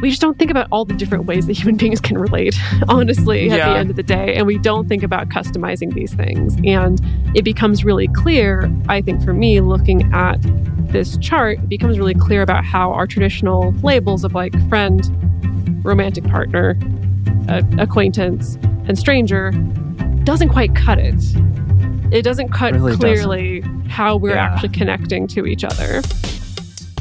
we just don't think about all the different ways that human beings can relate, honestly, at Yeah. the end of the day. And we don't think about customizing these things. And it becomes really clear, I think, for me, looking at this chart, it becomes really clear about how our traditional labels of like friend, romantic partner, uh, acquaintance, and stranger doesn't quite cut it. It doesn't cut Really doesn't. clearly how we're Yeah. actually connecting to each other.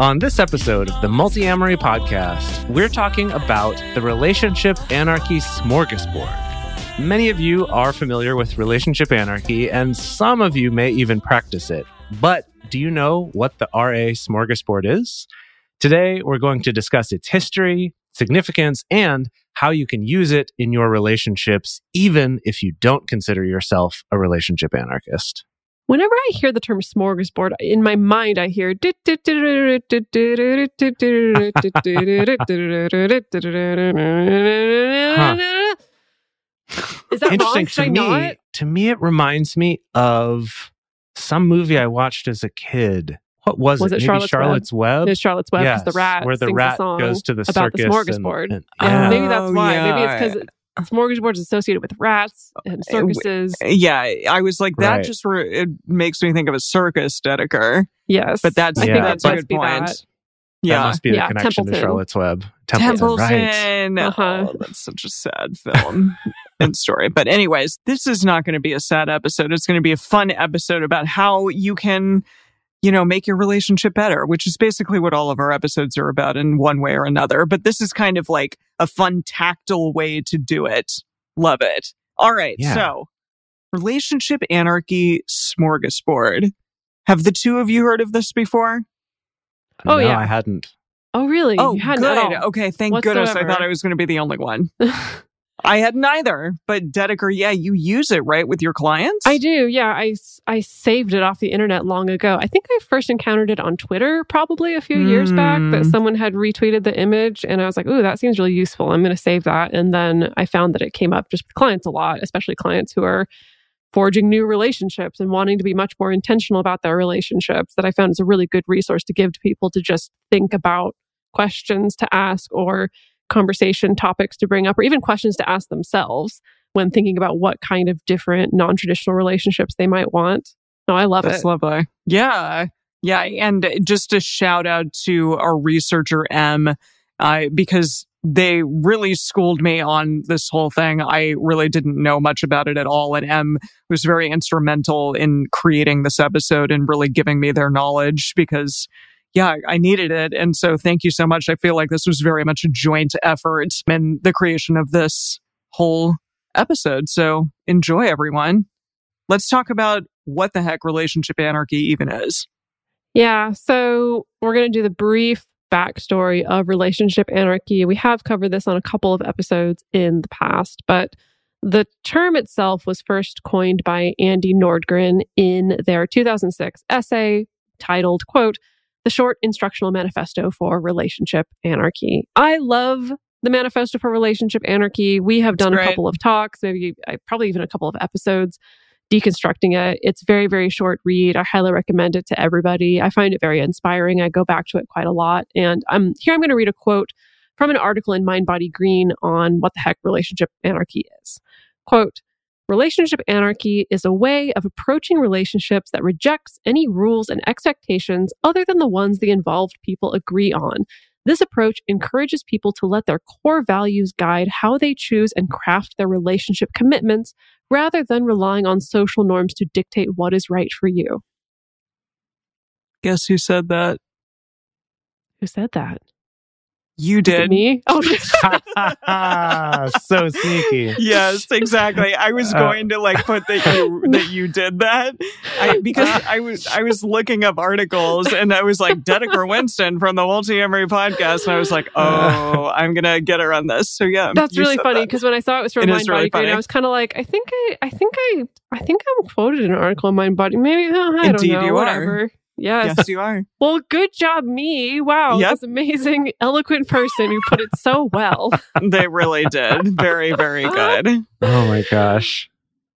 On this episode of the Multiamory Podcast, we're talking about the relationship anarchy smorgasbord. Many of you are familiar with relationship anarchy, and some of you may even practice it. But do you know what the RA smorgasbord is? Today, we're going to discuss its history, significance, and how you can use it in your relationships, even if you don't consider yourself a relationship anarchist. Whenever I hear the term smorgasbord, in my mind I hear. Is that wrong? Interesting Should to me. To me, it reminds me of some movie I watched as a kid. What was, Was it? it Maybe Charlotte's Charlotte's Web. There's Charlotte's Web because the Yes, rat where the sings rat a song goes to the about the circus and- smorgasbord. and- Uh, yeah. maybe that's Oh, why. yeah. Maybe it's because smorgasbord is associated with rats and circuses. Yeah, I was like, that Right. just re- it makes me think of a circus, Dedeker. Yes, But that's I Yeah. think that's that a must good be point. that. That must be the Yeah, connection Templeton. to Charlotte's Web. Templeton, right? Uh-huh. Oh, that's such a sad film and story. But anyways, this is not going to be a sad episode. It's going to be a fun episode about how you can, you know, make your relationship better, which is basically what all of our episodes are about in one way or another. But this is kind of like a fun tactile way to do it. Love it. All right. Yeah. So, relationship anarchy smorgasbord. Have the two of you heard of this before? Oh, no, yeah. I hadn't. Oh, really? Oh, you hadn't good. at. Okay, thank goodness. I thought I was going to be the only one. I had neither, but Dedeker, yeah, you use it right with your clients. I do. Yeah, I, I saved it off the internet long ago. I think I first encountered it on Twitter probably a few years back that Mm. someone had retweeted the image and I was like, "Ooh, that seems really useful. I'm going to save that." And then I found that it came up just with clients a lot, especially clients who are forging new relationships and wanting to be much more intentional about their relationships that I found is a really good resource to give to people to just think about questions to ask or conversation topics to bring up or even questions to ask themselves when thinking about what kind of different non-traditional relationships they might want. No, I love That's it. lovely. Yeah. Yeah. And just a shout out to our researcher, M, uh, because they really schooled me on this whole thing. I really didn't know much about it at all. And M was very instrumental in creating this episode and really giving me their knowledge because yeah, I needed it. And so thank you so much. I feel like this was very much a joint effort in the creation of this whole episode. So enjoy everyone. Let's talk about what the heck relationship anarchy even is. Yeah. So we're going to do the brief backstory of relationship anarchy. We have covered this on a couple of episodes in the past, but the term itself was first coined by Andie Nordgren in their 2006 essay titled, quote, The Short Instructional Manifesto for Relationship Anarchy. I love the Manifesto for Relationship Anarchy. We have done a couple of talks, maybe I, probably even a couple of episodes deconstructing it. It's very, very short read. I highly recommend it to everybody. I find it very inspiring. I go back to it quite a lot. And I'm here I'm going to read a quote from an article in Mind Body Green on what the heck relationship anarchy is. Quote, Relationship anarchy is a way of approaching relationships that rejects any rules and expectations other than the ones the involved people agree on. This approach encourages people to let their core values guide how they choose and craft their relationship commitments rather than relying on social norms to dictate what is right for you. Guess who said that? Who said that? You did. me? Oh, so sneaky. yes, exactly. I was Uh, going to like put that you that you did that I, because I was I was looking up articles and I was like Dedeker Winston from the Multiamory podcast and I was like, oh, I'm gonna get her on this. So yeah, That's really said funny that. because when I saw it was from It Mind is Body Green. I was kind of like, I think I, I think I, I think I'm quoted in an article in Mind Body. Maybe uh, I Indeed don't know. you are. Whatever. Yes. Yes, you are. Well, good job, me. Wow, Yep. this amazing, eloquent person who put it so well. They really did. Very, very good. Oh my gosh.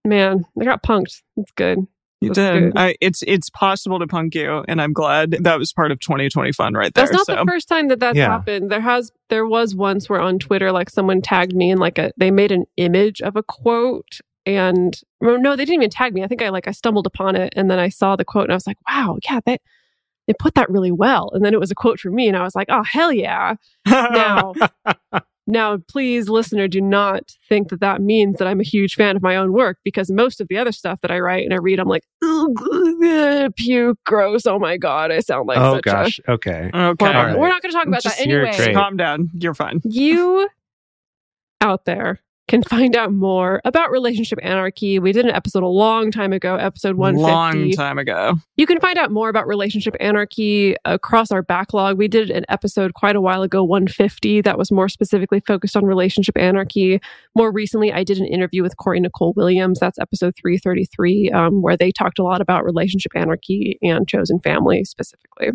Man, I got punked. It's good. You That's did. good. I, it's it's possible to punk you, and I'm glad that was part of 2020 fun right there. That's not so. the first time that that's Yeah. happened. There has there was once where on Twitter, like someone tagged me and like a they made an image of a quote and no, they didn't even tag me. I think I like I stumbled upon it and then I saw the quote and I was like, wow, yeah, they they put that really well. And then it was a quote from me and I was like, oh hell yeah. Now, now, please, listener, do not think that that means that I'm a huge fan of my own work because most of the other stuff that I write and I read, I'm like, "Ugh, puke, gross. Oh my god, I sound like oh such gosh. Okay. okay. a. All right. We're not going to talk about Just that anyway. Calm down. You're fine. You out there can find out more about relationship anarchy. We did an episode a long time ago, episode 150. Long time ago. You can find out more about relationship anarchy across our backlog. We did an episode quite a while ago, 150, that was more specifically focused on relationship anarchy. More recently, I did an interview with Corey Nicole Williams. That's episode 333, um, where they talked a lot about relationship anarchy and chosen family specifically.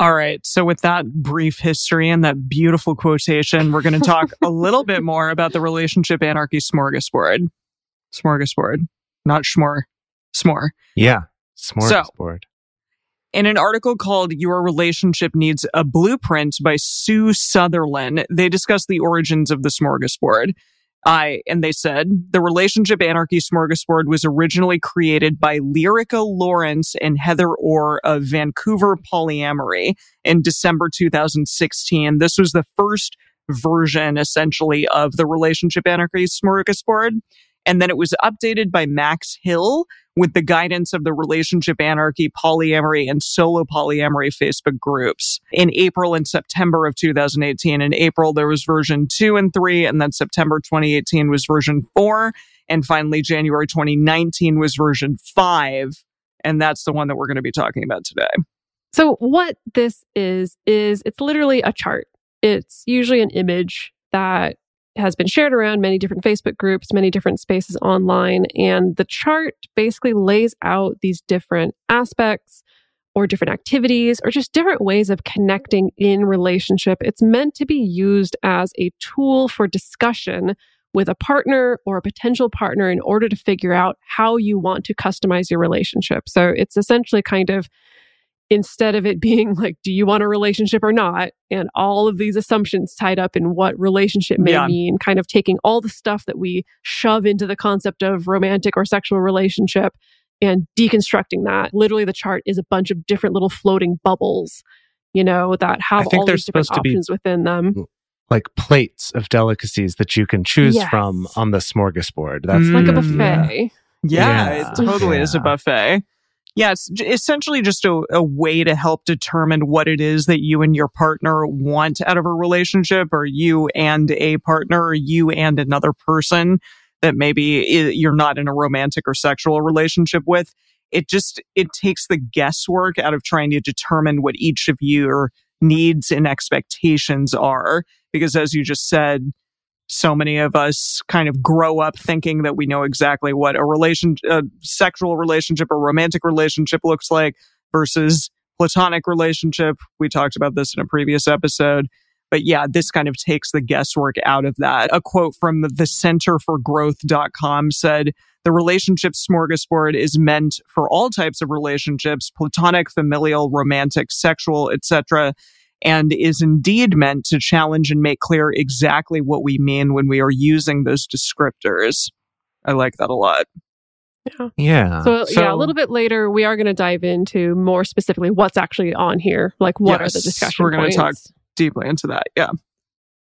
All right. So, with that brief history and that beautiful quotation, we're going to talk a little bit more about the relationship anarchy smorgasbord. Smorgasbord, not schmore, s'more. Yeah. Smorgasbord. In an article called Your Relationship Needs a Blueprint by Sue Sutherland, they discuss the origins of the smorgasbord. I and they said the relationship anarchy smorgasbord was originally created by Lyrica Lawrence and Heather Orr of Vancouver Polyamory in December 2016. This was the first version essentially of the relationship anarchy smorgasbord. And then it was updated by Max Hill with the guidance of the relationship anarchy, polyamory, and solo polyamory Facebook groups in April and September of 2018. In April, there was version two and three, and then September 2018 was version four. And finally, January 2019 was version five. And that's the one that we're going to be talking about today. So what this is is it's literally a chart. It's usually an image that has been shared around many different Facebook groups, many different spaces online and the chart basically lays out these different aspects or different activities or just different ways of connecting in relationship. It's meant to be used as a tool for discussion with a partner or a potential partner in order to figure out how you want to customize your relationship. So it's essentially kind of instead of it being like, do you want a relationship or not? And all of these assumptions tied up in what relationship may Yeah. mean, kind of taking all the stuff that we shove into the concept of romantic or sexual relationship and deconstructing that. Literally, the chart is a bunch of different little floating bubbles, you know, that have I think all these different supposed to be- options within them. Like plates of delicacies that you can choose Yes. from on the smorgasbord. That's Mm. Like a buffet. Yeah, Yeah. it totally is a buffet. Yeah, it's essentially just a, a way to help determine what it is that you and your partner want out of a relationship, or you and a partner, or you and another person that maybe you're not in a romantic or sexual relationship with. It just it takes the guesswork out of trying to determine what each of your needs and expectations are, because as you just said, so many of us kind of grow up thinking that we know exactly what a relation, a sexual relationship or romantic relationship looks like versus platonic relationship. We talked about this in a previous episode. But yeah, this kind of takes the guesswork out of that. A quote from the Center for Growth.com said, the relationship smorgasbord is meant for all types of relationships, platonic, familial, romantic, sexual, etc and is indeed meant to challenge and make clear exactly what we mean when we are using those descriptors. I like that a lot. Yeah. Yeah. So, yeah, a little bit later, we are going to dive into more specifically what's actually on here. Like, what are the Yes, discussion we're gonna talk- Deeply into that. Yeah.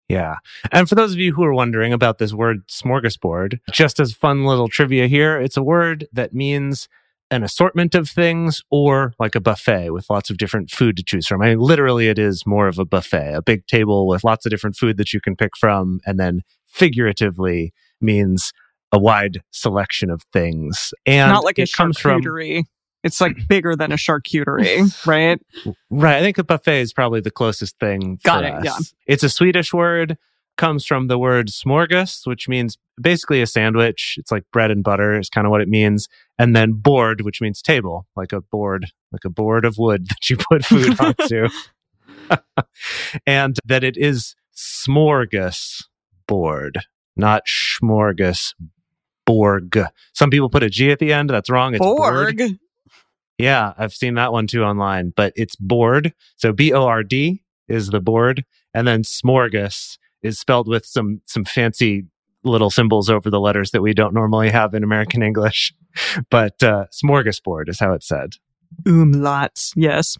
Yeah. And for those of you who are wondering about this word smorgasbord, just as fun little trivia here, it's a word that means an assortment of things or like a buffet with lots of different food to choose from. I mean, literally, it is more of a buffet, a big table with lots of different food that you can pick from. And then figuratively means a wide selection of things. And Not like a it comes from charcuterie. It's like bigger than a charcuterie, right? Right. I think a buffet is probably the closest thing. Got it, us. yeah. It's a Swedish word, comes from the word smorgas, which means basically a sandwich. It's like bread and butter is kind of what it means. And then board, which means table, like a board, like a board of wood that you put food onto. and that it is smorgas board, not schmorgas borg. Some people put a G at the end. That's wrong. It's board. Borg. Yeah, I've seen that one too online, but it's board. So B O R D is the board, and then smorgas is spelled with some some fancy little symbols over the letters that we don't normally have in American English. But uh, smorgasbord is how it's said. Umlauts. Yes.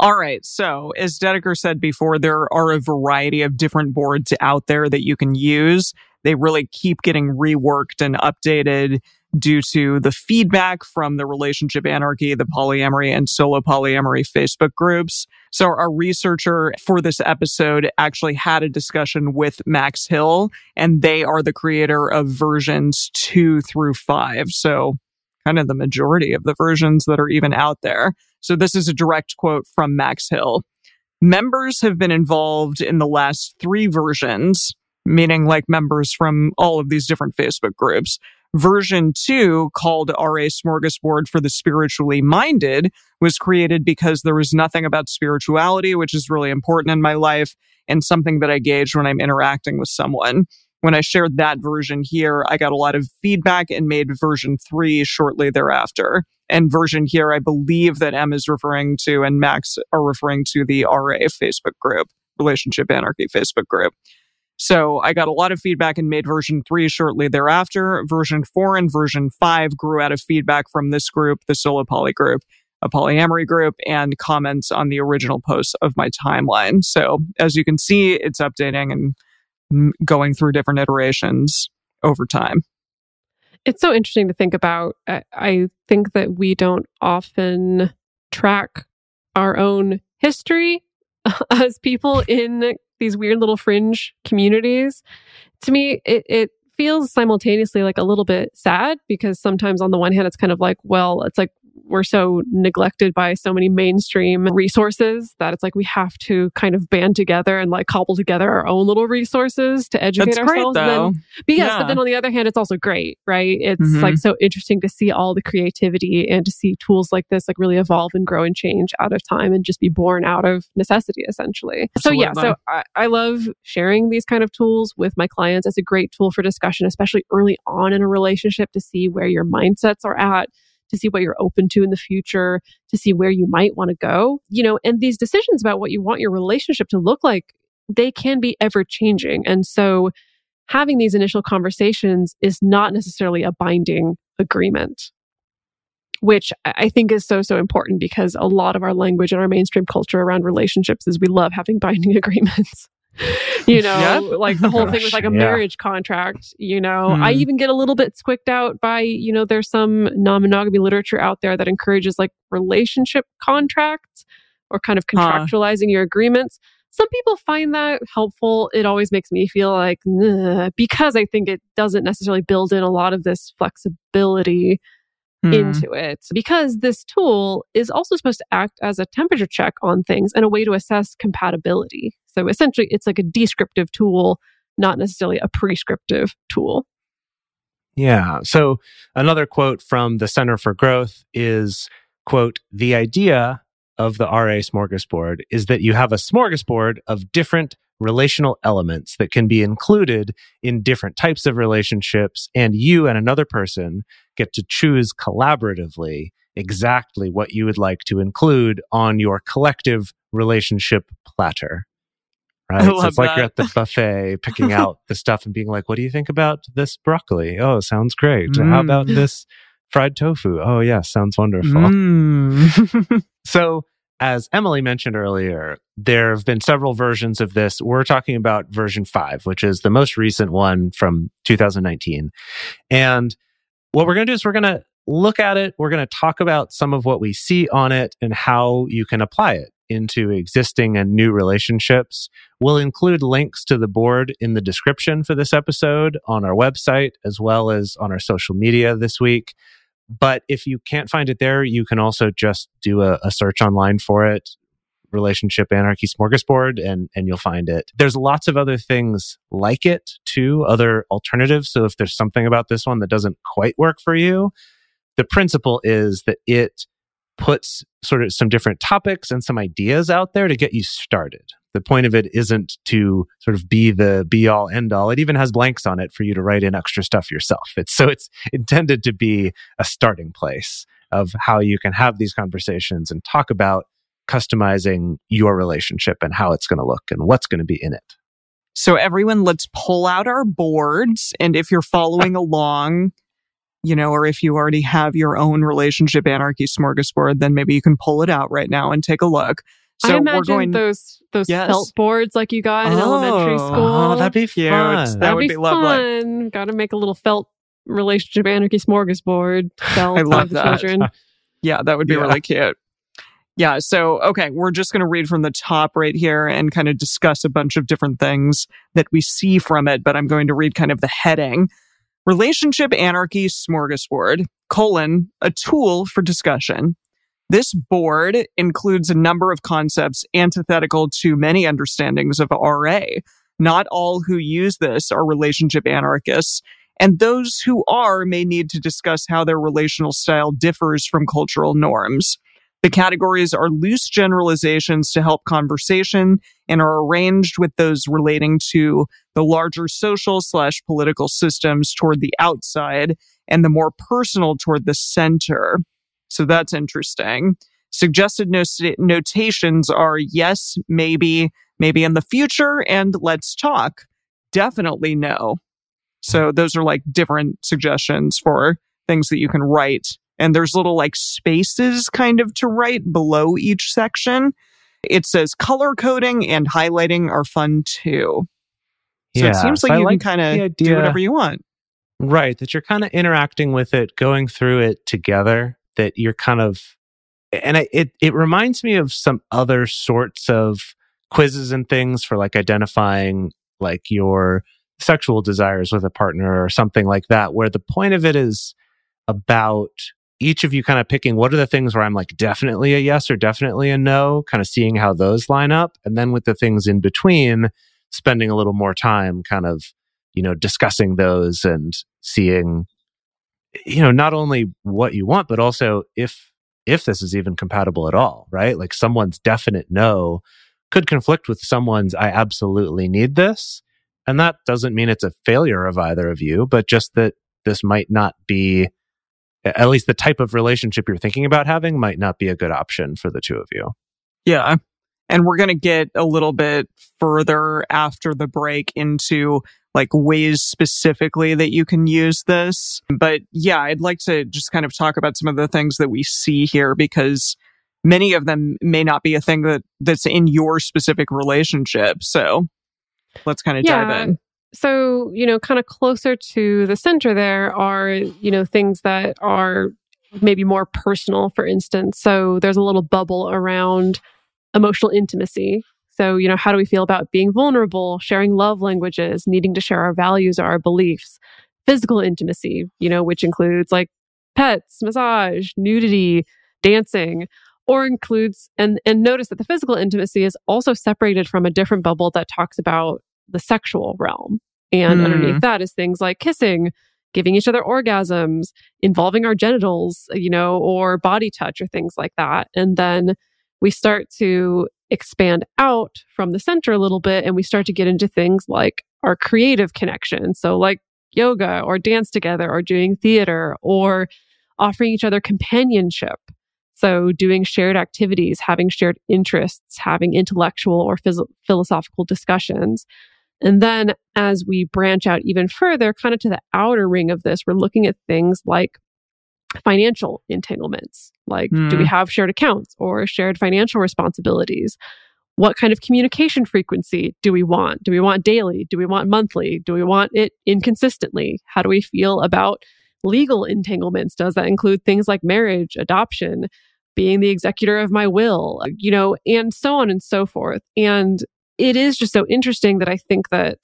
All right. So, as Dedeker said before, there are a variety of different boards out there that you can use. They really keep getting reworked and updated due to the feedback from the relationship anarchy, the polyamory and solo polyamory Facebook groups. So our researcher for this episode actually had a discussion with Max Hill and they are the creator of versions two through five. So kind of the majority of the versions that are even out there. So this is a direct quote from Max Hill. Members have been involved in the last three versions, meaning like members from all of these different Facebook groups. Version 2, called RA Smorgasbord for the Spiritually Minded, was created because there was nothing about spirituality, which is really important in my life and something that I gauge when I'm interacting with someone. When I shared that version here, I got a lot of feedback and made version 3 shortly thereafter. And version here, I believe that M is referring to and Max are referring to the RA Facebook group, Relationship Anarchy Facebook group. So I got a lot of feedback and made version three shortly thereafter. Version four and version five grew out of feedback from this group, the solo poly group, a polyamory group, and comments on the original posts of my timeline. So as you can see, it's updating and going through different iterations over time. It's so interesting to think about. I think that we don't often track our own history as people in these weird little fringe communities. To me, it, it feels simultaneously like a little bit sad because sometimes on the one hand, it's kind of like, well, it's like we're so neglected by so many mainstream resources that it's like we have to kind of band together and like cobble together our own little resources to educate That's great, ourselves. And though. then, but yes, Yeah. but then on the other hand, it's also great, right? It's Mhm. like so interesting to see all the creativity and to see tools like this like really evolve and grow and change out of time and just be born out of necessity, essentially. Absolutely. So yeah, so I, I love sharing these kind of tools with my clients It's a great tool for discussion, especially early on in a relationship to see where your mindsets are at, to see what you're open to in the future, to see where you might want to go. You know, and these decisions about what you want your relationship to look like, they can be ever changing. And so having these initial conversations is not necessarily a binding agreement. Which I think is so, so important because a lot of our language and our mainstream culture around relationships is we love having binding agreements. you know, Yep. like the whole thing Gosh, with like a yeah. marriage contract, you know, I Mhm. even get a little bit squicked out by, you know, there's some non monogamy literature out there that encourages like relationship contracts or kind of contractualizing your agreements. Some people find that helpful. It always makes me feel like, because I think it doesn't necessarily build in a lot of this flexibility Hmm. into it because this tool is also supposed to act as a temperature check on things and a way to assess compatibility. So essentially, it's like a descriptive tool, not necessarily a prescriptive tool. Yeah. So another quote from the Center for Growth is quote, the idea of the RA smorgasbord is that you have a smorgasbord of different relational elements that can be included in different types of relationships and you and another person get to choose collaboratively exactly what you would like to include on your collective relationship platter. Right. So it's like you're at the buffet picking out the stuff and being like, what do you think about this broccoli? Oh, sounds great. How Mm. about this fried tofu? Oh, yeah, sounds wonderful. Mm. So, as Emily mentioned earlier, there have been several versions of this. We're talking about version five, which is the most recent one from 2019. And what we're going to do is we're going to look at it. We're going to talk about some of what we see on it and how you can apply it into existing and new relationships. We'll include links to the board in the description for this episode on our website as well as on our social media this week. But if you can't find it there, you can also just do a, a search online for it relationship anarchy smorgasbord and and you'll find it there's lots of other things like it too other alternatives so if there's something about this one that doesn't quite work for you the principle is that it puts sort of some different topics and some ideas out there to get you started. The point of it isn't to sort of be the be all end all. It even has blanks on it for you to write in extra stuff yourself. It's so it's intended to be a starting place of how you can have these conversations and talk about customizing your relationship and how it's going to look and what's going to be in it. So everyone, let's pull out our boards. And if you're following along, you know, or if you already have your own relationship anarchy smorgasbord, then maybe you can pull it out right now and take a look. So I imagine we're going those those yes. felt boards like you got in oh, elementary school. Oh, that'd be cute. Fun. That that'd would be, be lovely. Got to make a little felt relationship anarchy smorgasbord. Felt I love that. Children. yeah, that would be yeah. really cute. Yeah. So, okay, we're just going to read from the top right here and kind of discuss a bunch of different things that we see from it. But I'm going to read kind of the heading. Relationship Anarchy Smorgasbord, colon, a tool for discussion. This board includes a number of concepts antithetical to many understandings of RA. Not all who use this are relationship anarchists, and those who are may need to discuss how their relational style differs from cultural norms. The categories are loose generalizations to help conversation and are arranged with those relating to the larger social slash political systems toward the outside and the more personal toward the center. So that's interesting. Suggested not- notations are yes, maybe, maybe in the future, and let's talk. Definitely no. So those are like different suggestions for things that you can write and there's little like spaces kind of to write below each section. It says color coding and highlighting are fun too. So yeah, it seems like so you like can kind of do whatever you want. Right. That you're kind of interacting with it, going through it together, that you're kind of, and I, it, it reminds me of some other sorts of quizzes and things for like identifying like your sexual desires with a partner or something like that, where the point of it is about each of you kind of picking what are the things where I'm like definitely a yes or definitely a no, kind of seeing how those line up. And then with the things in between, spending a little more time kind of, you know, discussing those and seeing, you know, not only what you want, but also if, if this is even compatible at all, right? Like someone's definite no could conflict with someone's I absolutely need this. And that doesn't mean it's a failure of either of you, but just that this might not be at least the type of relationship you're thinking about having might not be a good option for the two of you. Yeah. And we're going to get a little bit further after the break into like ways specifically that you can use this. But yeah, I'd like to just kind of talk about some of the things that we see here because many of them may not be a thing that that's in your specific relationship. So let's kind of yeah. dive in so, you know, kind of closer to the center there are, you know, things that are maybe more personal, for instance. So there's a little bubble around emotional intimacy. So, you know, how do we feel about being vulnerable, sharing love languages, needing to share our values or our beliefs? Physical intimacy, you know, which includes like pets, massage, nudity, dancing, or includes and and notice that the physical intimacy is also separated from a different bubble that talks about the sexual realm. And mm. underneath that is things like kissing, giving each other orgasms, involving our genitals, you know, or body touch or things like that. And then we start to expand out from the center a little bit and we start to get into things like our creative connection. So, like yoga or dance together or doing theater or offering each other companionship. So, doing shared activities, having shared interests, having intellectual or phys- philosophical discussions. And then as we branch out even further, kind of to the outer ring of this, we're looking at things like financial entanglements. Like, mm. do we hmm. have shared accounts or shared financial responsibilities? What kind of communication frequency do we want? Do we want daily? Do we want monthly? Do we want it inconsistently? How do we feel about legal entanglements. Does that include things like marriage, adoption, being the executor of my will, you know, and so on and so forth. And it is just so interesting that I think that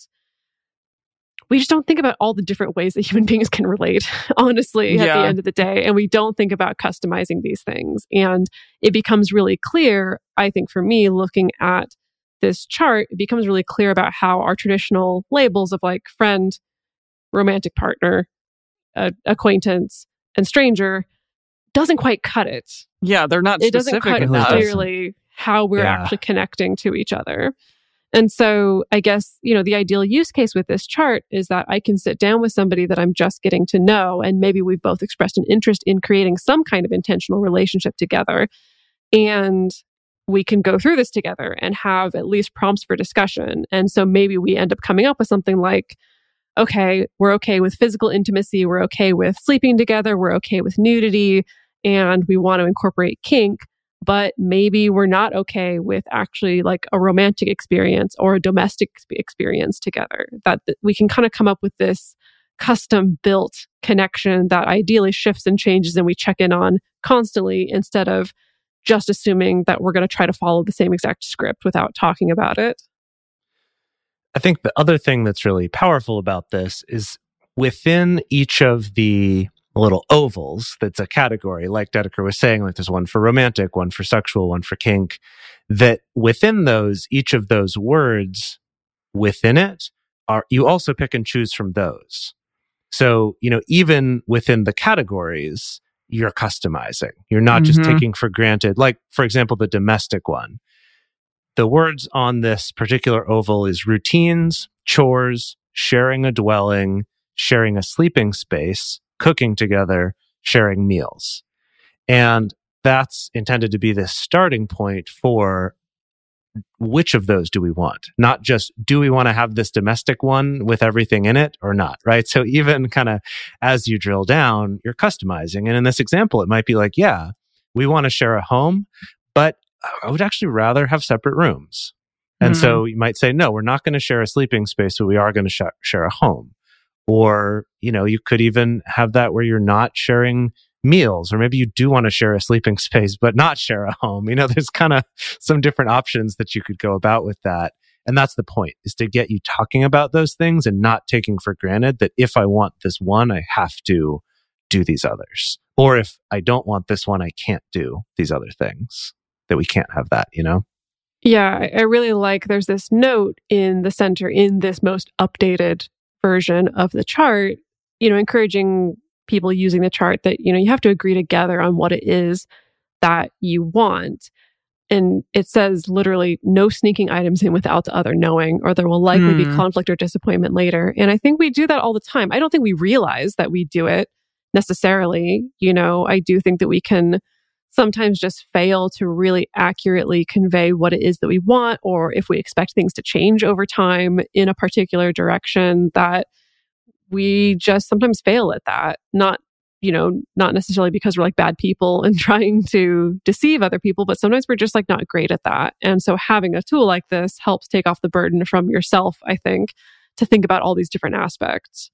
we just don't think about all the different ways that human beings can relate, honestly, at the end of the day. And we don't think about customizing these things. And it becomes really clear, I think, for me, looking at this chart, it becomes really clear about how our traditional labels of like friend, romantic partner, uh, acquaintance, and stranger doesn't quite cut it. Yeah, they're not it doesn't cut enough. clearly how we're Yeah. actually connecting to each other. And so I guess, you know, the ideal use case with this chart is that I can sit down with somebody that I'm just getting to know and maybe we've both expressed an interest in creating some kind of intentional relationship together and we can go through this together and have at least prompts for discussion. And so maybe we end up coming up with something like okay, we're okay with physical intimacy, we're okay with sleeping together, we're okay with nudity, and we want to incorporate kink, but maybe we're not okay with actually like a romantic experience or a domestic experience together. That, that we can kind of come up with this custom built connection that ideally shifts and changes and we check in on constantly instead of just assuming that we're going to try to follow the same exact script without talking about it. I think the other thing that's really powerful about this is within each of the little ovals that's a category, like Dedeker was saying, like there's one for romantic, one for sexual, one for kink, that within those, each of those words within it are, you also pick and choose from those. So, you know, even within the categories, you're customizing. You're not just Mhm. taking for granted, like, for example, the domestic one the words on this particular oval is routines, chores, sharing a dwelling, sharing a sleeping space, cooking together, sharing meals. And that's intended to be the starting point for which of those do we want? Not just do we want to have this domestic one with everything in it or not, right? So even kind of as you drill down, you're customizing. And in this example, it might be like, yeah, we want to share a home, but I would actually rather have separate rooms. And so mm-hmm. you might say, no, we're not going to share a sleeping space, but we are going to sh- share a home. Or, you know, you could even have that where you're not sharing meals, or maybe you do want to share a sleeping space, but not share a home. You know, there's kind of some different options that you could go about with that. And that's the point is to get you talking about those things and not taking for granted that if I want this one, I have to do these others. Or if I don't want this one, I can't do these other things that we can't have that, you know? Yeah, I- really like there's this note in the center in this most updated version of the chart, you know, encouraging people using the chart that, you know, you have to agree together on what it is that you want. And it says literally no sneaking items in without the other knowing, or there will likely be Hmm. conflict or disappointment later. And I think we do that all the time. I don't think we realize that we do it necessarily. You know, I do think that we can sometimes just fail to really accurately convey what it is that we want, or if we expect things to change over time in a particular direction, that we just sometimes fail at that. Not, you know, not necessarily because we're like bad people and trying to deceive other people, but sometimes we're just like not great at that. And so having a tool like this helps take off the burden from yourself, I think, to think about all these different aspects.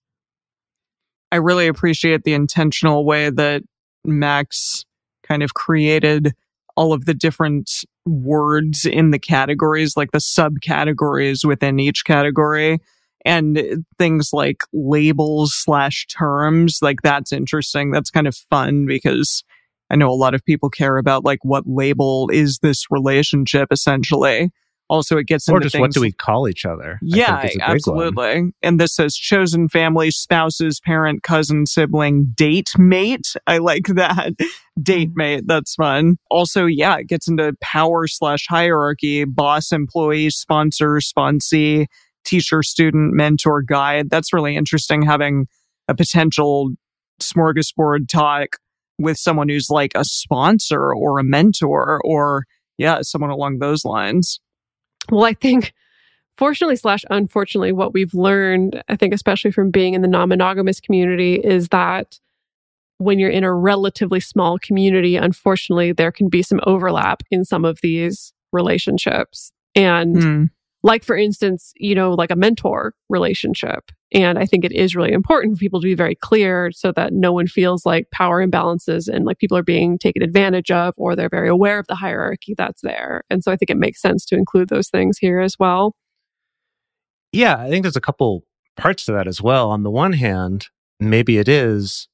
I really appreciate the intentional way that Max kind of created all of the different words in the categories, like the subcategories within each category. And things like labels slash terms, like that's interesting. That's kind of fun because I know a lot of people care about like what label is this relationship essentially. Also, it gets Or into just things what do we call each other? Yeah, think is a big one. absolutely. And this says chosen family, spouses, parent, cousin, sibling, date mate. I like that. date mm. mate. That's fun. Also, yeah, it gets into power slash hierarchy, boss, employee, sponsor, sponsee, teacher, student, mentor, guide. That's really interesting having a potential smorgasbord talk with someone who's like a sponsor or a mentor or yeah, someone along those lines. Well, I think, fortunately slash unfortunately, what we've learned, I think, especially from being in the non monogamous community, is that when you're in a relatively small community, unfortunately, there can be some overlap in some of these relationships. And Hmm. Like for instance, you know, like a mentor relationship. And I think it is really important for people to be very clear so that no one feels like power imbalances and like people are being taken advantage of or they're very aware of the hierarchy that's there. And so I think it makes sense to include those things here as well. Yeah, I think there's a couple parts to that as well. On the one hand, maybe it is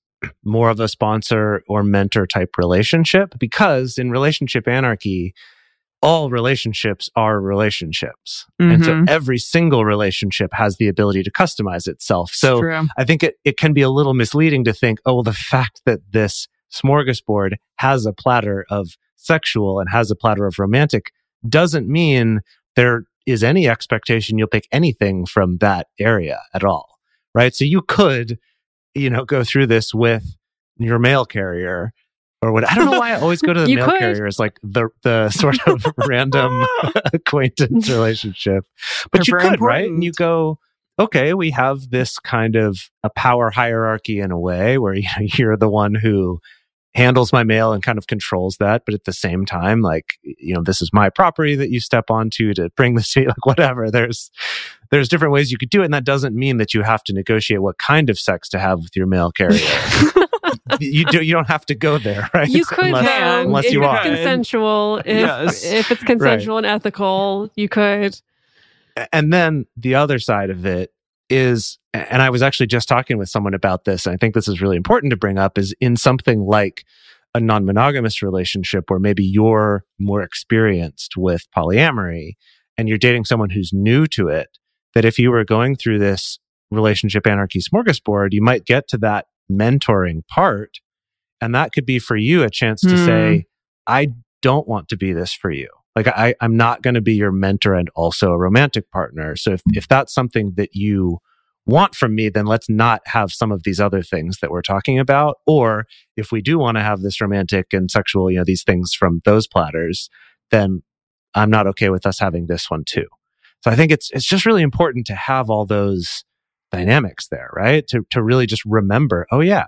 more of a sponsor or mentor type relationship because in relationship anarchy, all relationships are relationships. Mm-hmm. And so mm-hmm. every single relationship has the ability to customize itself. So I think it, it can be a little misleading to think, oh, well, the fact that this smorgasbord has a platter of sexual and has a platter of romantic doesn't mean there is any expectation you'll pick anything from that area at all. Right. So you could, you know, go through this with your mail carrier or what I don't know why I always go to the mail could. carrier as like the the sort of random acquaintance relationship. But They're you could, important. right? And you go, okay, we have this kind of a power hierarchy in a way where you know, you're the one who handles my mail and kind of controls that. But at the same time, like, you know, this is my property that you step onto to bring this to me, like whatever. There's there's different ways you could do it. And that doesn't mean that you have to negotiate what kind of sex to have with your mail carrier. You do you don't have to go there, right? You could unless, unless if you it's are. consensual. If yes. if it's consensual right. and ethical, you could. And then the other side of it is and I was actually just talking with someone about this, and I think this is really important to bring up, is in something like a non monogamous relationship where maybe you're more experienced with polyamory and you're dating someone who's new to it, that if you were going through this relationship anarchy smorgasbord, you might get to that mentoring part. And that could be for you a chance to mm. say, hmm. I don't want to be this for you. Like I, I'm not going to be your mentor and also a romantic partner. So if, if that's something that you want from me, then let's not have some of these other things that we're talking about. Or if we do want to have this romantic and sexual, you know, these things from those platters, then I'm not okay with us having this one too. So I think it's, it's just really important to have all those dynamics there, right? To, to really just remember, oh yeah,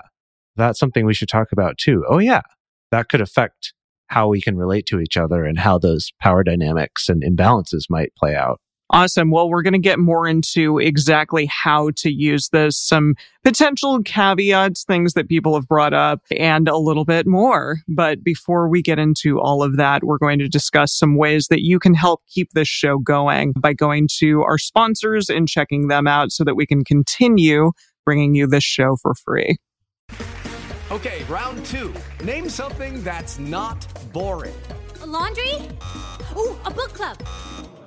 that's something we should talk about too. Oh yeah, that could affect how we can relate to each other and how those power dynamics and imbalances might play out. Awesome. Well, we're going to get more into exactly how to use this, some potential caveats, things that people have brought up, and a little bit more. But before we get into all of that, we're going to discuss some ways that you can help keep this show going by going to our sponsors and checking them out so that we can continue bringing you this show for free. Okay, round two. Name something that's not boring. A laundry? Ooh, a book club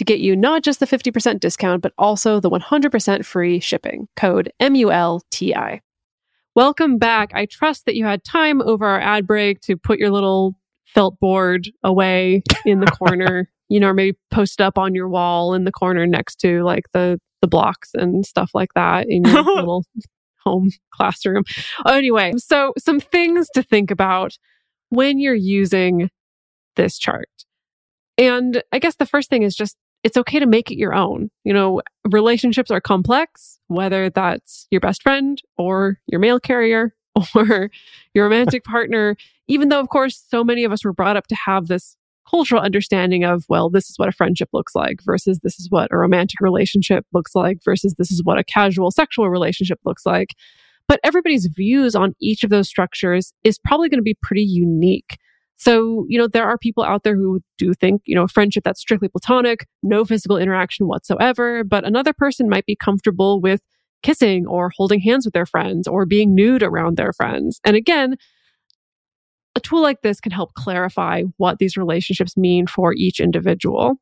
to get you not just the 50% discount, but also the 100% free shipping. Code MULTI. Welcome back. I trust that you had time over our ad break to put your little felt board away in the corner, you know, or maybe post up on your wall in the corner next to like the the blocks and stuff like that in your little home classroom. Anyway, so some things to think about when you're using this chart. And I guess the first thing is just it's okay to make it your own. You know, relationships are complex, whether that's your best friend or your mail carrier or your romantic partner, even though, of course, so many of us were brought up to have this cultural understanding of, well, this is what a friendship looks like versus this is what a romantic relationship looks like versus this is what a casual sexual relationship looks like. But everybody's views on each of those structures is probably going to be pretty unique. So, you know, there are people out there who do think, you know, a friendship that's strictly platonic, no physical interaction whatsoever. But another person might be comfortable with kissing or holding hands with their friends or being nude around their friends. And again, a tool like this can help clarify what these relationships mean for each individual.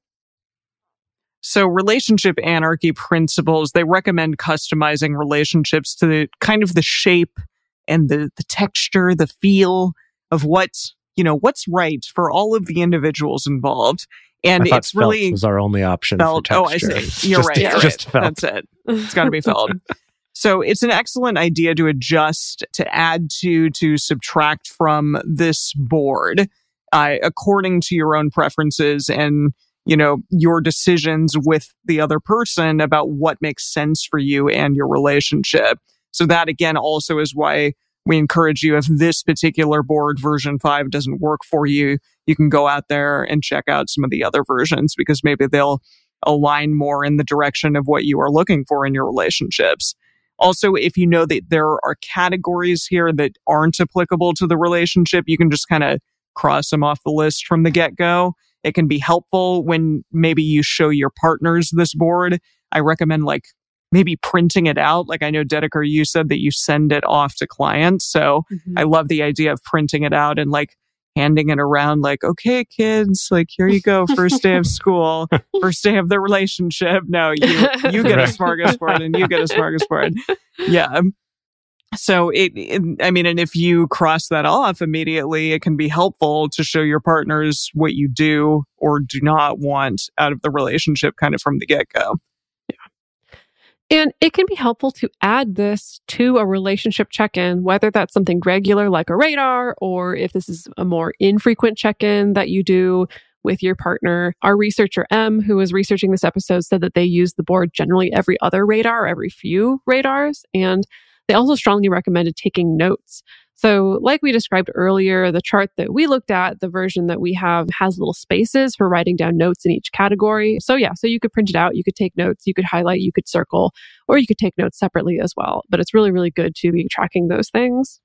So, relationship anarchy principles, they recommend customizing relationships to the kind of the shape and the, the texture, the feel of what you know, what's right for all of the individuals involved. And it's really was our only option. Felt. oh, I see. You're just, right. You're just right. felt. That's it. It's got to be felt. so it's an excellent idea to adjust, to add to, to subtract from this board, uh, according to your own preferences and you know your decisions with the other person about what makes sense for you and your relationship. So that again also is why we encourage you if this particular board version 5 doesn't work for you you can go out there and check out some of the other versions because maybe they'll align more in the direction of what you are looking for in your relationships. Also if you know that there are categories here that aren't applicable to the relationship you can just kind of cross them off the list from the get-go. It can be helpful when maybe you show your partners this board. I recommend like maybe printing it out. Like I know Dedeker, you said that you send it off to clients. So mm-hmm. I love the idea of printing it out and like handing it around like, okay, kids, like here you go. First day of school, first day of the relationship. No, you, you get a smorgasbord and you get a smorgasbord. Yeah. So it, it, I mean, and if you cross that off immediately, it can be helpful to show your partners what you do or do not want out of the relationship kind of from the get go. And it can be helpful to add this to a relationship check in, whether that's something regular like a radar, or if this is a more infrequent check in that you do with your partner. Our researcher, M, who was researching this episode, said that they use the board generally every other radar, every few radars. And they also strongly recommended taking notes. So, like we described earlier, the chart that we looked at, the version that we have has little spaces for writing down notes in each category. So, yeah, so you could print it out, you could take notes, you could highlight, you could circle, or you could take notes separately as well. But it's really, really good to be tracking those things.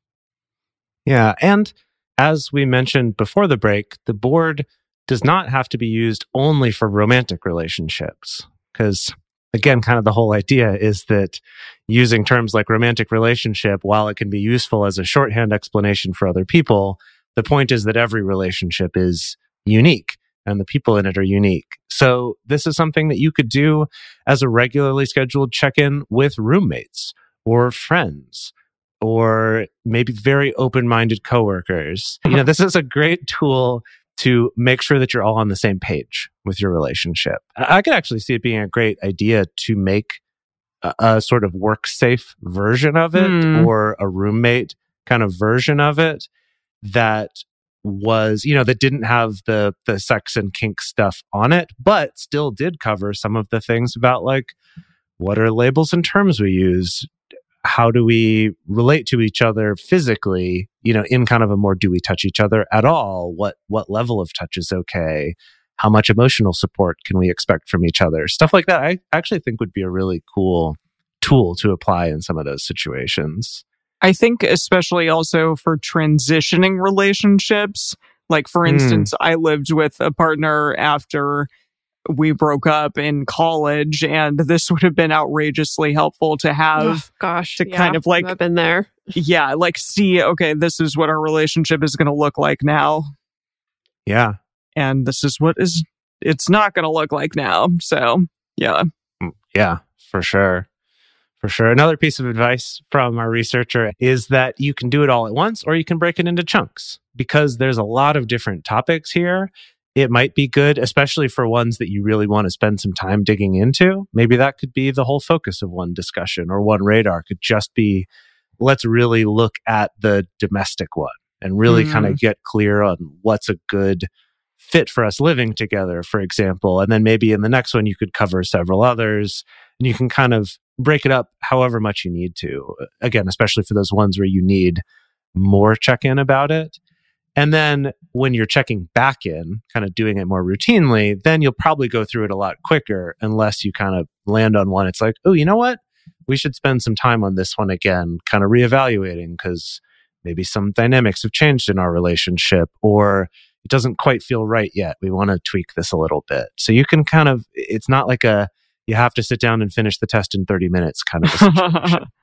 Yeah. And as we mentioned before the break, the board does not have to be used only for romantic relationships because again, kind of the whole idea is that using terms like romantic relationship, while it can be useful as a shorthand explanation for other people, the point is that every relationship is unique and the people in it are unique. So this is something that you could do as a regularly scheduled check in with roommates or friends or maybe very open minded coworkers. You know, this is a great tool to make sure that you're all on the same page with your relationship. I could actually see it being a great idea to make a, a sort of work safe version of it mm. or a roommate kind of version of it that was, you know, that didn't have the the sex and kink stuff on it, but still did cover some of the things about like what are labels and terms we use? How do we relate to each other physically you know in kind of a more do we touch each other at all what what level of touch is okay how much emotional support can we expect from each other stuff like that i actually think would be a really cool tool to apply in some of those situations i think especially also for transitioning relationships like for hmm. instance mm. i lived with a partner after we broke up in college and this would have been outrageously helpful to have oh, gosh to yeah, kind of like I've been there yeah like see okay this is what our relationship is going to look like now yeah and this is what is it's not going to look like now so yeah mm, yeah for sure For sure. Another piece of advice from our researcher is that you can do it all at once or you can break it into chunks because there's a lot of different topics here. It might be good, especially for ones that you really want to spend some time digging into. Maybe that could be the whole focus of one discussion or one radar could just be let's really look at the domestic one and really mm. kind of get clear on what's a good fit for us living together, for example. And then maybe in the next one, you could cover several others and you can kind of break it up however much you need to. Again, especially for those ones where you need more check in about it. And then when you're checking back in, kind of doing it more routinely, then you'll probably go through it a lot quicker unless you kind of land on one. It's like, oh, you know what? We should spend some time on this one again, kind of reevaluating because maybe some dynamics have changed in our relationship or it doesn't quite feel right yet. We want to tweak this a little bit. So you can kind of, it's not like a, you have to sit down and finish the test in 30 minutes kind of.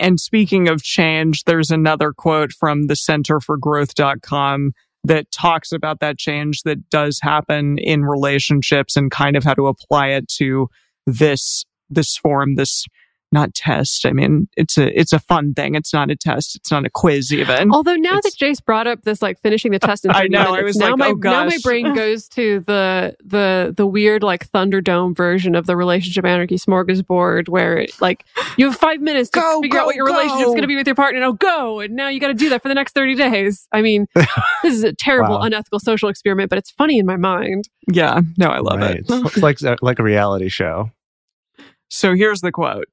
and speaking of change, there's another quote from the Center for Growth.com that talks about that change that does happen in relationships and kind of how to apply it to this this form, this not test. I mean, it's a it's a fun thing. It's not a test. It's not a quiz even. Although now it's, that Jase brought up this like finishing the test in I know, minutes, I was now like, my oh now my brain goes to the the the weird like Thunderdome version of the relationship anarchy smorgasbord where it, like you have five minutes to go, figure go, out what your go. relationship's going to be with your partner. Now go, and now you got to do that for the next thirty days. I mean, this is a terrible, wow. unethical social experiment, but it's funny in my mind. Yeah, no, I love right. it. it's like like a reality show. So here's the quote.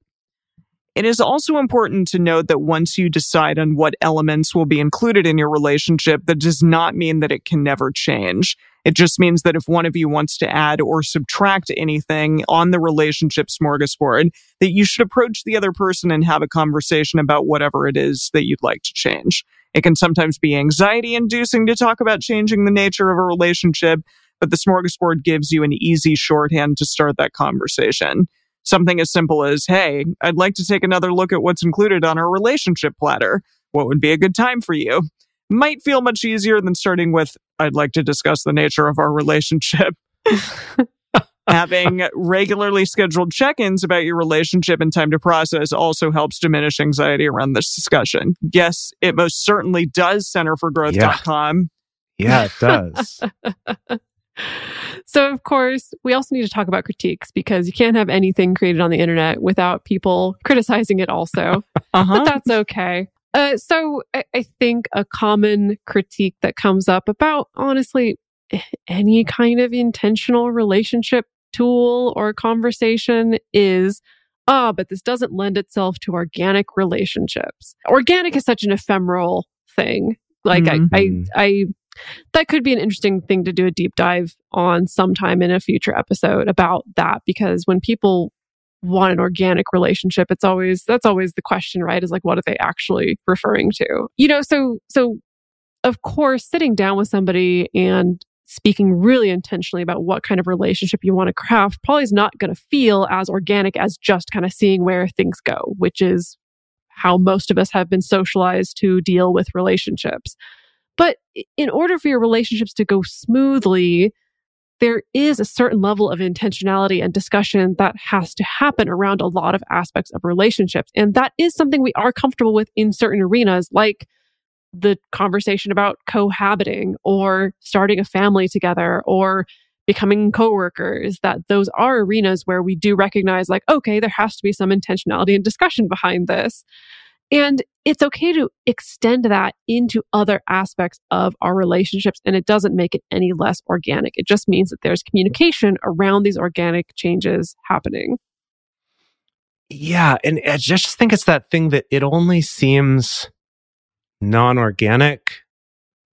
It is also important to note that once you decide on what elements will be included in your relationship, that does not mean that it can never change. It just means that if one of you wants to add or subtract anything on the relationship smorgasbord, that you should approach the other person and have a conversation about whatever it is that you'd like to change. It can sometimes be anxiety inducing to talk about changing the nature of a relationship, but the smorgasbord gives you an easy shorthand to start that conversation. Something as simple as, hey, I'd like to take another look at what's included on our relationship platter. What would be a good time for you? Might feel much easier than starting with, I'd like to discuss the nature of our relationship. Having regularly scheduled check ins about your relationship and time to process also helps diminish anxiety around this discussion. Yes, it most certainly does, centerforgrowth.com. Yeah, yeah it does. so, of course, we also need to talk about critiques because you can't have anything created on the internet without people criticizing it, also. uh-huh. But that's okay. Uh, so, I, I think a common critique that comes up about, honestly, any kind of intentional relationship tool or conversation is ah, oh, but this doesn't lend itself to organic relationships. Organic is such an ephemeral thing. Like mm-hmm. I, I. I that could be an interesting thing to do a deep dive on sometime in a future episode about that because when people want an organic relationship it's always that's always the question right is like what are they actually referring to? You know so so of course sitting down with somebody and speaking really intentionally about what kind of relationship you want to craft probably is not going to feel as organic as just kind of seeing where things go which is how most of us have been socialized to deal with relationships but in order for your relationships to go smoothly, there is a certain level of intentionality and discussion that has to happen around a lot of aspects of relationships. And that is something we are comfortable with in certain arenas, like the conversation about cohabiting or starting a family together or becoming coworkers that those are arenas where we do recognize like okay there has to be some intentionality and discussion behind this and it's okay to extend that into other aspects of our relationships. And it doesn't make it any less organic. It just means that there's communication around these organic changes happening. Yeah. And I just think it's that thing that it only seems non organic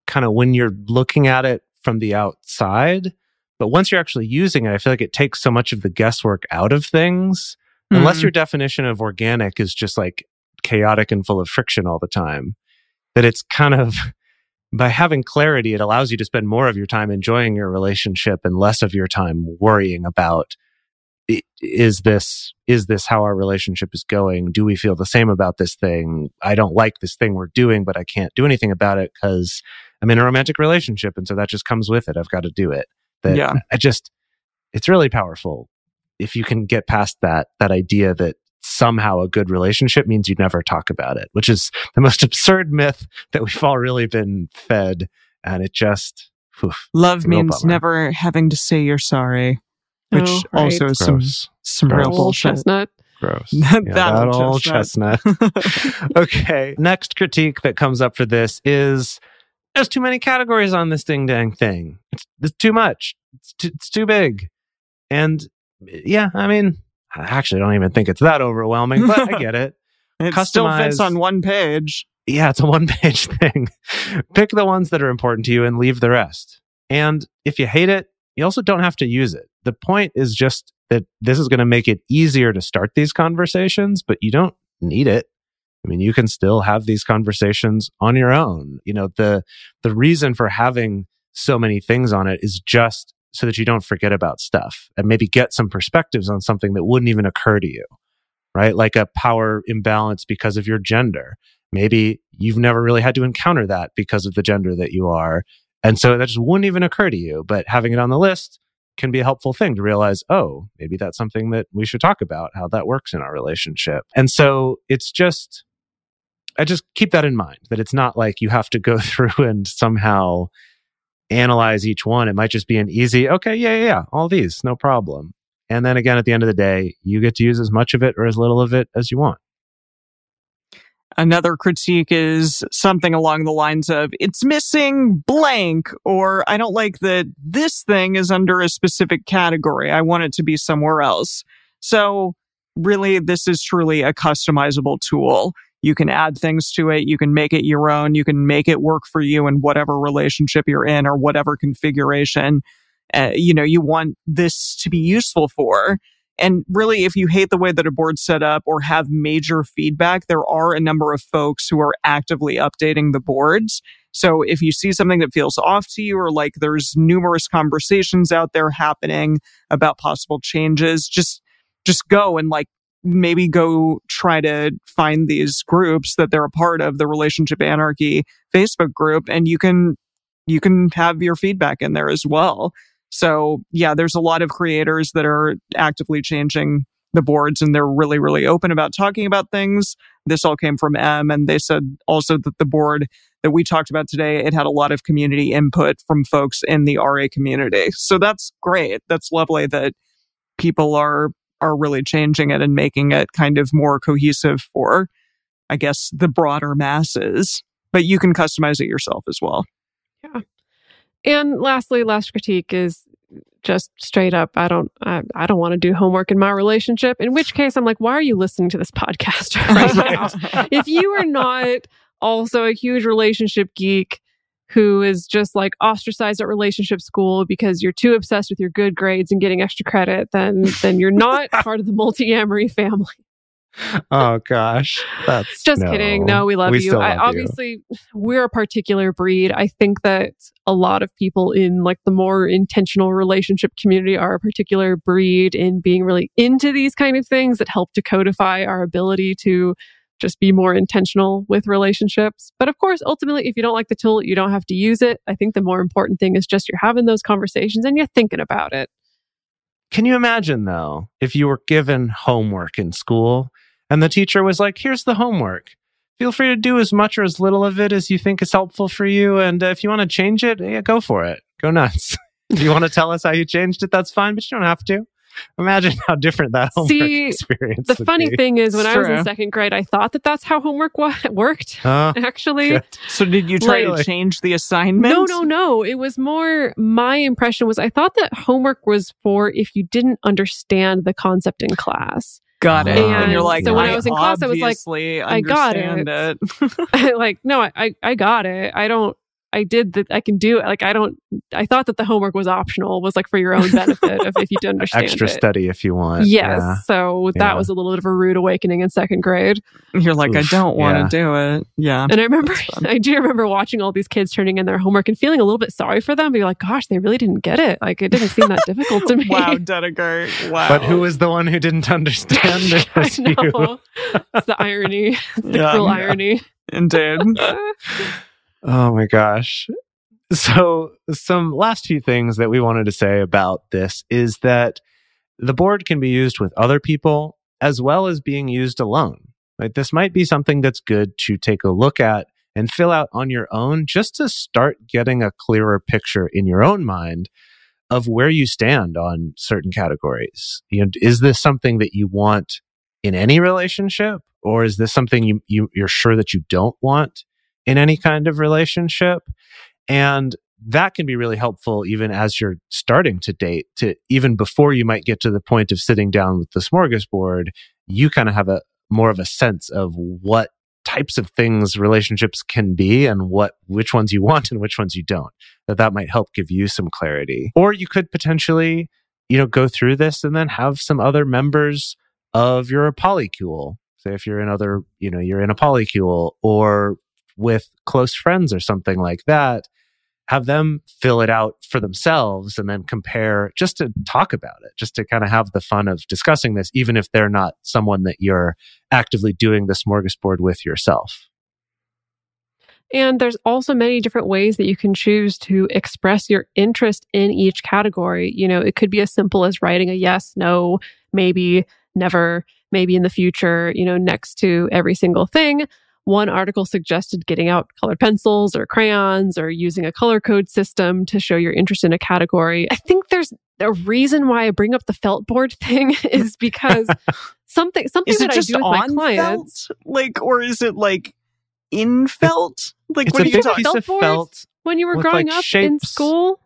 kind of when you're looking at it from the outside. But once you're actually using it, I feel like it takes so much of the guesswork out of things. Mm-hmm. Unless your definition of organic is just like chaotic and full of friction all the time. That it's kind of by having clarity, it allows you to spend more of your time enjoying your relationship and less of your time worrying about is this is this how our relationship is going? Do we feel the same about this thing? I don't like this thing we're doing but i can't do anything about it because i'm in a romantic relationship and so that just comes with it. I've got to do it. That yeah. I just it's really powerful if you can get past that that idea that somehow a good relationship means you never talk about it, which is the most absurd myth that we've all really been fed. And it just, oof, Love means bummer. never having to say you're sorry, which Oh, right. also is some, gross, some Gross. real Old bullshit. chestnut. gross. That Yeah, that old old chestnut. chestnut. okay. Next critique that comes up for this is there's too many categories on this ding dang thing. It's, it's too much. It's too, it's too big. And yeah, I mean, I actually don't even think it's that overwhelming, but I get it. It still fits on one page. Yeah, it's a one page thing. Pick the ones that are important to you and leave the rest. And if you hate it, you also don't have to use it. The point is just that this is going to make it easier to start these conversations, but you don't need it. I mean, you can still have these conversations on your own. You know, the the reason for having so many things on it is just so that you don't forget about stuff and maybe get some perspectives on something that wouldn't even occur to you. Right? Like a power imbalance because of your gender maybe you've never really had to encounter that because of the gender that you are. And so that just wouldn't even occur to you. But having it on the list can be a helpful thing to realize, oh, maybe that's something that we should talk about, how that works in our relationship. And so it's just, I just keep that in mind that it's not like you have to go through and somehow analyze each one. It might just be an easy, okay, yeah, yeah, yeah, all these, no problem. And then again, at the end of the day, you get to use as much of it or as little of it as you want. Another critique is something along the lines of, it's missing blank, or I don't like that this thing is under a specific category. I want it to be somewhere else. So, really, this is truly a customizable tool. You can add things to it. You can make it your own. You can make it work for you in whatever relationship you're in or whatever configuration, uh, you know, you want this to be useful for. And really, if you hate the way that a board's set up or have major feedback, there are a number of folks who are actively updating the boards. So if you see something that feels off to you or like there's numerous conversations out there happening about possible changes, just, just go and like maybe go try to find these groups that they're a part of, the Relationship Anarchy Facebook group, and you can, you can have your feedback in there as well. So yeah, there's a lot of creators that are actively changing the boards and they're really, really open about talking about things. This all came from M and they said also that the board that we talked about today, it had a lot of community input from folks in the RA community. So that's great. That's lovely that people are, are really changing it and making it kind of more cohesive for, I guess, the broader masses. But you can customize it yourself as well. Yeah. And lastly, last critique is just straight up I don't I, I don't want to do homework in my relationship. In which case I'm like, why are you listening to this podcast right now? if you are not also a huge relationship geek who is just like ostracized at relationship school because you're too obsessed with your good grades and getting extra credit, then then you're not part of the Multiamory family. Oh gosh, that's Just kidding. No, we love you. still I, love you. obviously, we're a particular breed. I think that a lot of people in like the more intentional relationship community are a particular breed in being really into these kind of things that help to codify our ability to just be more intentional with relationships. But of course, ultimately, if you don't like the tool, you don't have to use it. I think the more important thing is just you're having those conversations and you're thinking about it. Can you imagine though, if you were given homework in school and the teacher was like, here's the homework. Feel free to do as much or as little of it as you think is helpful for you. And uh, if you want to change it, yeah, go for it. Go nuts. if you want to tell us how you changed it, that's fine, but you don't have to. Imagine how different that homework See, experience The would funny be. thing is, when It's I was in second grade, I thought that that's how homework wa- worked. Oh, Actually, good. So did you try Like- to change the assignment? No, no, no. It was more my impression was I thought that homework was for if you didn't understand the concept in class. Got it. And And, you're like, so when I I was in class, I was like, I got understand it. like, no, I, I, I got it. I don't, I did that. I can do it. Like, I don't, I thought that the homework was optional, was like for your own benefit of if you didn't understand Extra it. study if you want. Yes. Yeah. So that Yeah. was a little bit of a rude awakening in second grade. You're like, I don't want to yeah. do it. Yeah. And I remember, I do remember watching all these kids turning in their homework and feeling a little bit sorry for them. But you're like, gosh, they really didn't get it. Like, it didn't seem that difficult to me. wow, Dedeker. Wow. But who was the one who didn't understand it? I was you. know. it's the irony. It's the Yeah. cruel Yeah. irony. Indeed. Oh my gosh. So, some last few things that we wanted to say about this is that the board can be used with other people as well as being used alone. Right? This might be something that's good to take a look at and fill out on your own just to start getting a clearer picture in your own mind of where you stand on certain categories. You know, is this something that you want in any relationship or is this something you, you you're sure that you don't want in any kind of relationship? And that can be really helpful even as you're starting to date to even before you might get to the point of sitting down with the smorgasbord, you kind of have a more of a sense of what types of things relationships can be and what which ones you want and which ones you don't that that might help give you some clarity or you could potentially you know go through this and then have some other members of your polycule say if you're in other you know you're in a polycule or with close friends or something like that have them fill it out for themselves and then compare just to talk about it, just to kind of have the fun of discussing this, even if they're not someone that you're actively doing the smorgasbord with yourself. And there's also many different ways that you can choose to express your interest in each category. You know, it could be as simple as writing a yes, no, maybe, never, maybe in the future, you know, next to every single thing. One article suggested getting out colored pencils or crayons or using a color code system to show your interest in a category. I think there's a reason why I bring up the felt board thing is because something something Is that it I just do with my on clients felt? Like, or is it like in felt? Like, It's what a are you big talking? piece of Felt felt. when you were growing like, up in school.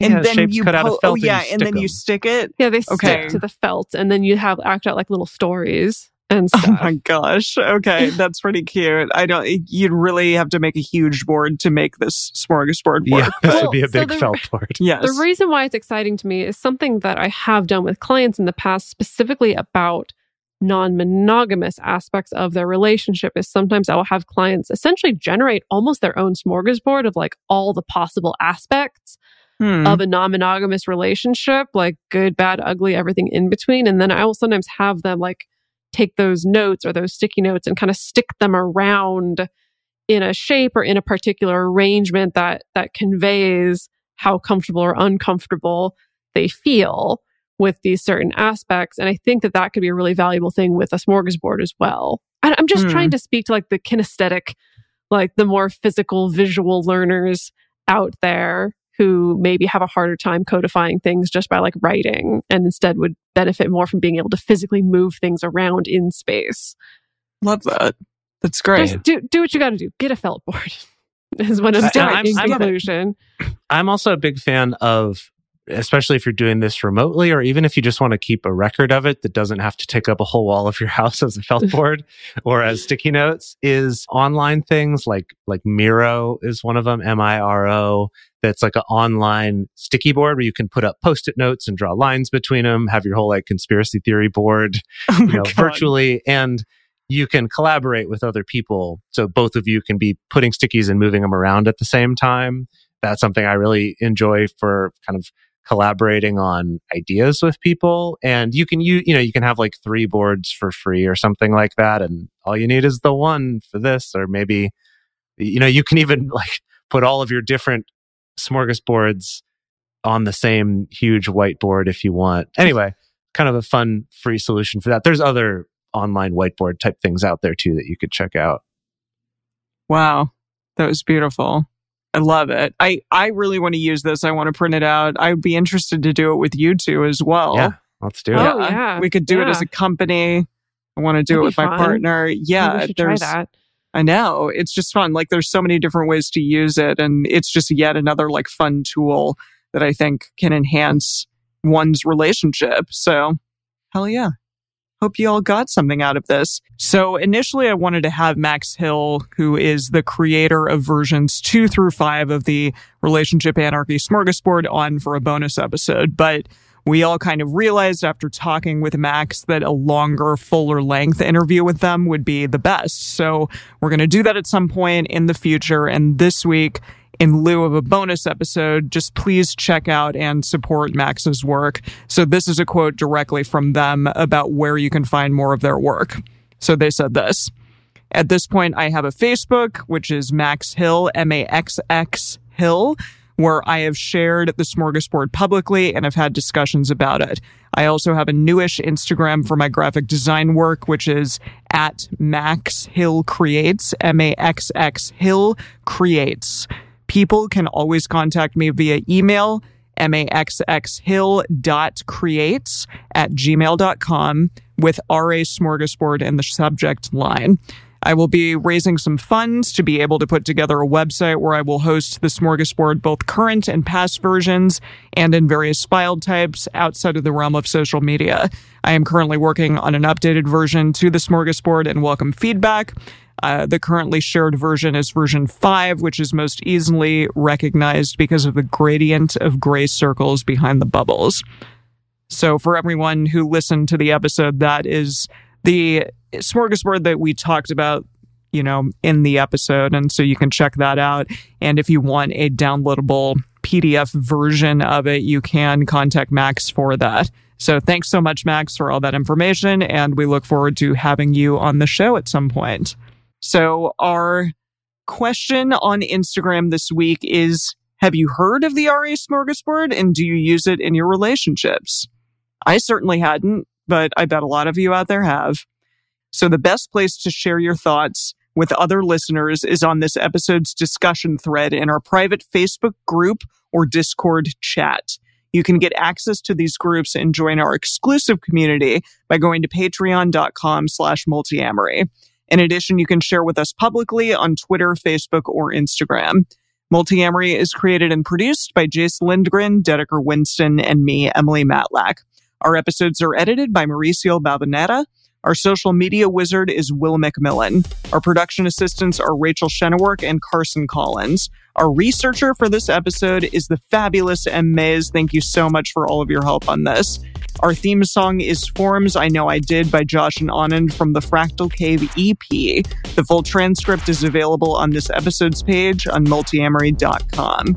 And Yeah, then you cut out of po- felt oh and yeah, you and stick then you stick it. Yeah, they stick to the felt, and then you have act out like little stories and Oh my gosh. Okay, that's pretty cute. I don't. You'd really have to make a huge board to make this smorgasbord work. Yeah, this Well, would be a so big the- felt board. Yes. The reason why it's exciting to me is something that I have done with clients in the past, specifically about non monogamous aspects of their relationship. Is sometimes I will have clients essentially generate almost their own smorgasbord of like all the possible aspects Hmm. of a non monogamous relationship, like good, bad, ugly, everything in between. And then I will sometimes have them like take those notes or those sticky notes and kind of stick them around in a shape or in a particular arrangement that that conveys how comfortable or uncomfortable they feel with these certain aspects. And i think that that could be a really valuable thing with a smorgasbord as well. I, i'm just Hmm. trying to speak to like the kinesthetic like the more physical visual learners out there who maybe have a harder time codifying things just by like writing and instead would benefit more from being able to physically move things around in space Love that. That's great. just do do what you got to do. Get a felt board. is what I'm I- saying I'm- in I'm. I'm also a big fan of, especially if you're doing this remotely, or even if you just want to keep a record of it that doesn't have to take up a whole wall of your house as a felt board or as sticky notes, is online things like like Miro is one of them, M I R O. That's like an online sticky board where you can put up post-it notes and draw lines between them, have your whole like conspiracy theory board Oh you know, God. virtually and you can collaborate with other people. So both of you can be putting stickies and moving them around at the same time. That's something I really enjoy for kind of collaborating on ideas with people. And you can, you, you know, you can have like three boards for free or something like that. And all you need is the one for this, or maybe, you know, you can even like put all of your different smorgasbords on the same huge whiteboard if you want. Anyway, kind of a fun free solution for that. There's other online whiteboard type things out there too that you could check out. Wow. That was beautiful. I love it. I, I really want to use this. I want to print it out. I would be interested to do it with you two as well. yeah, let's do it. Oh, yeah. We could do it as a company. I want to do That'd it be with my fun. partner. Yeah. we should try There's, that. I know. It's just fun. Like there's so many different ways to use it. And it's just yet another like fun tool that I think can enhance one's relationship. So hell yeah. Hope you all got something out of this. So initially I wanted to have Max Hill, who is the creator of versions two through five of the Relationship Anarchy Smorgasbord on for a bonus episode. But we all kind of realized after talking with Max that a longer, fuller length interview with them would be the best. So we're going to do that at some point in the future. And this week, in lieu of a bonus episode, just please check out and support Max's work. So this is a quote directly from them about where you can find more of their work. So they said this. At this point, I have a Facebook, which is Max Hill, M A X X Hill, where I have shared the smorgasbord publicly and have had discussions about it. I also have a newish Instagram for my graphic design work, which is at Max Hill Creates, M A X X Hill Creates. People can always contact me via email, maxxhill.creates at gmail.com with RA Smorgasbord in the subject line. I will be raising some funds to be able to put together a website where I will host the smorgasbord, both current and past versions, and in various file types outside of the realm of social media. I am currently working on an updated version to the smorgasbord and welcome feedback. Uh, the currently shared version is version 5, which is most easily recognized because of the gradient of gray circles behind the bubbles. So, for everyone who listened to the episode, that is the smorgasbord that we talked about, you know, in the episode. And so you can check that out. And if you want a downloadable PDF version of it, you can contact Max for that. So thanks so much, Max, for all that information. And we look forward to having you on the show at some point. So our question on Instagram this week is, have you heard of the RA smorgasbord and do you use it in your relationships? I certainly hadn't but I bet a lot of you out there have. So the best place to share your thoughts with other listeners is on this episode's discussion thread in our private Facebook group or Discord chat. You can get access to these groups and join our exclusive community by going to patreon.com slash multiamory. In addition, you can share with us publicly on Twitter, Facebook, or Instagram. Multiamory is created and produced by Jase Lindgren, Dedeker Winston, and me, Emily Matlack. Our episodes are edited by Mauricio Balvanera. Our social media wizard is Will McMillan. Our production assistants are Rachel Shennework and Carson Collins. Our researcher for this episode is the fabulous M. Mays. Thank you so much for all of your help on this. Our theme song is Forms I Know I Did by Josh and Anand from the Fractal Cave EP. The full transcript is available on this episode's page on multiamory.com.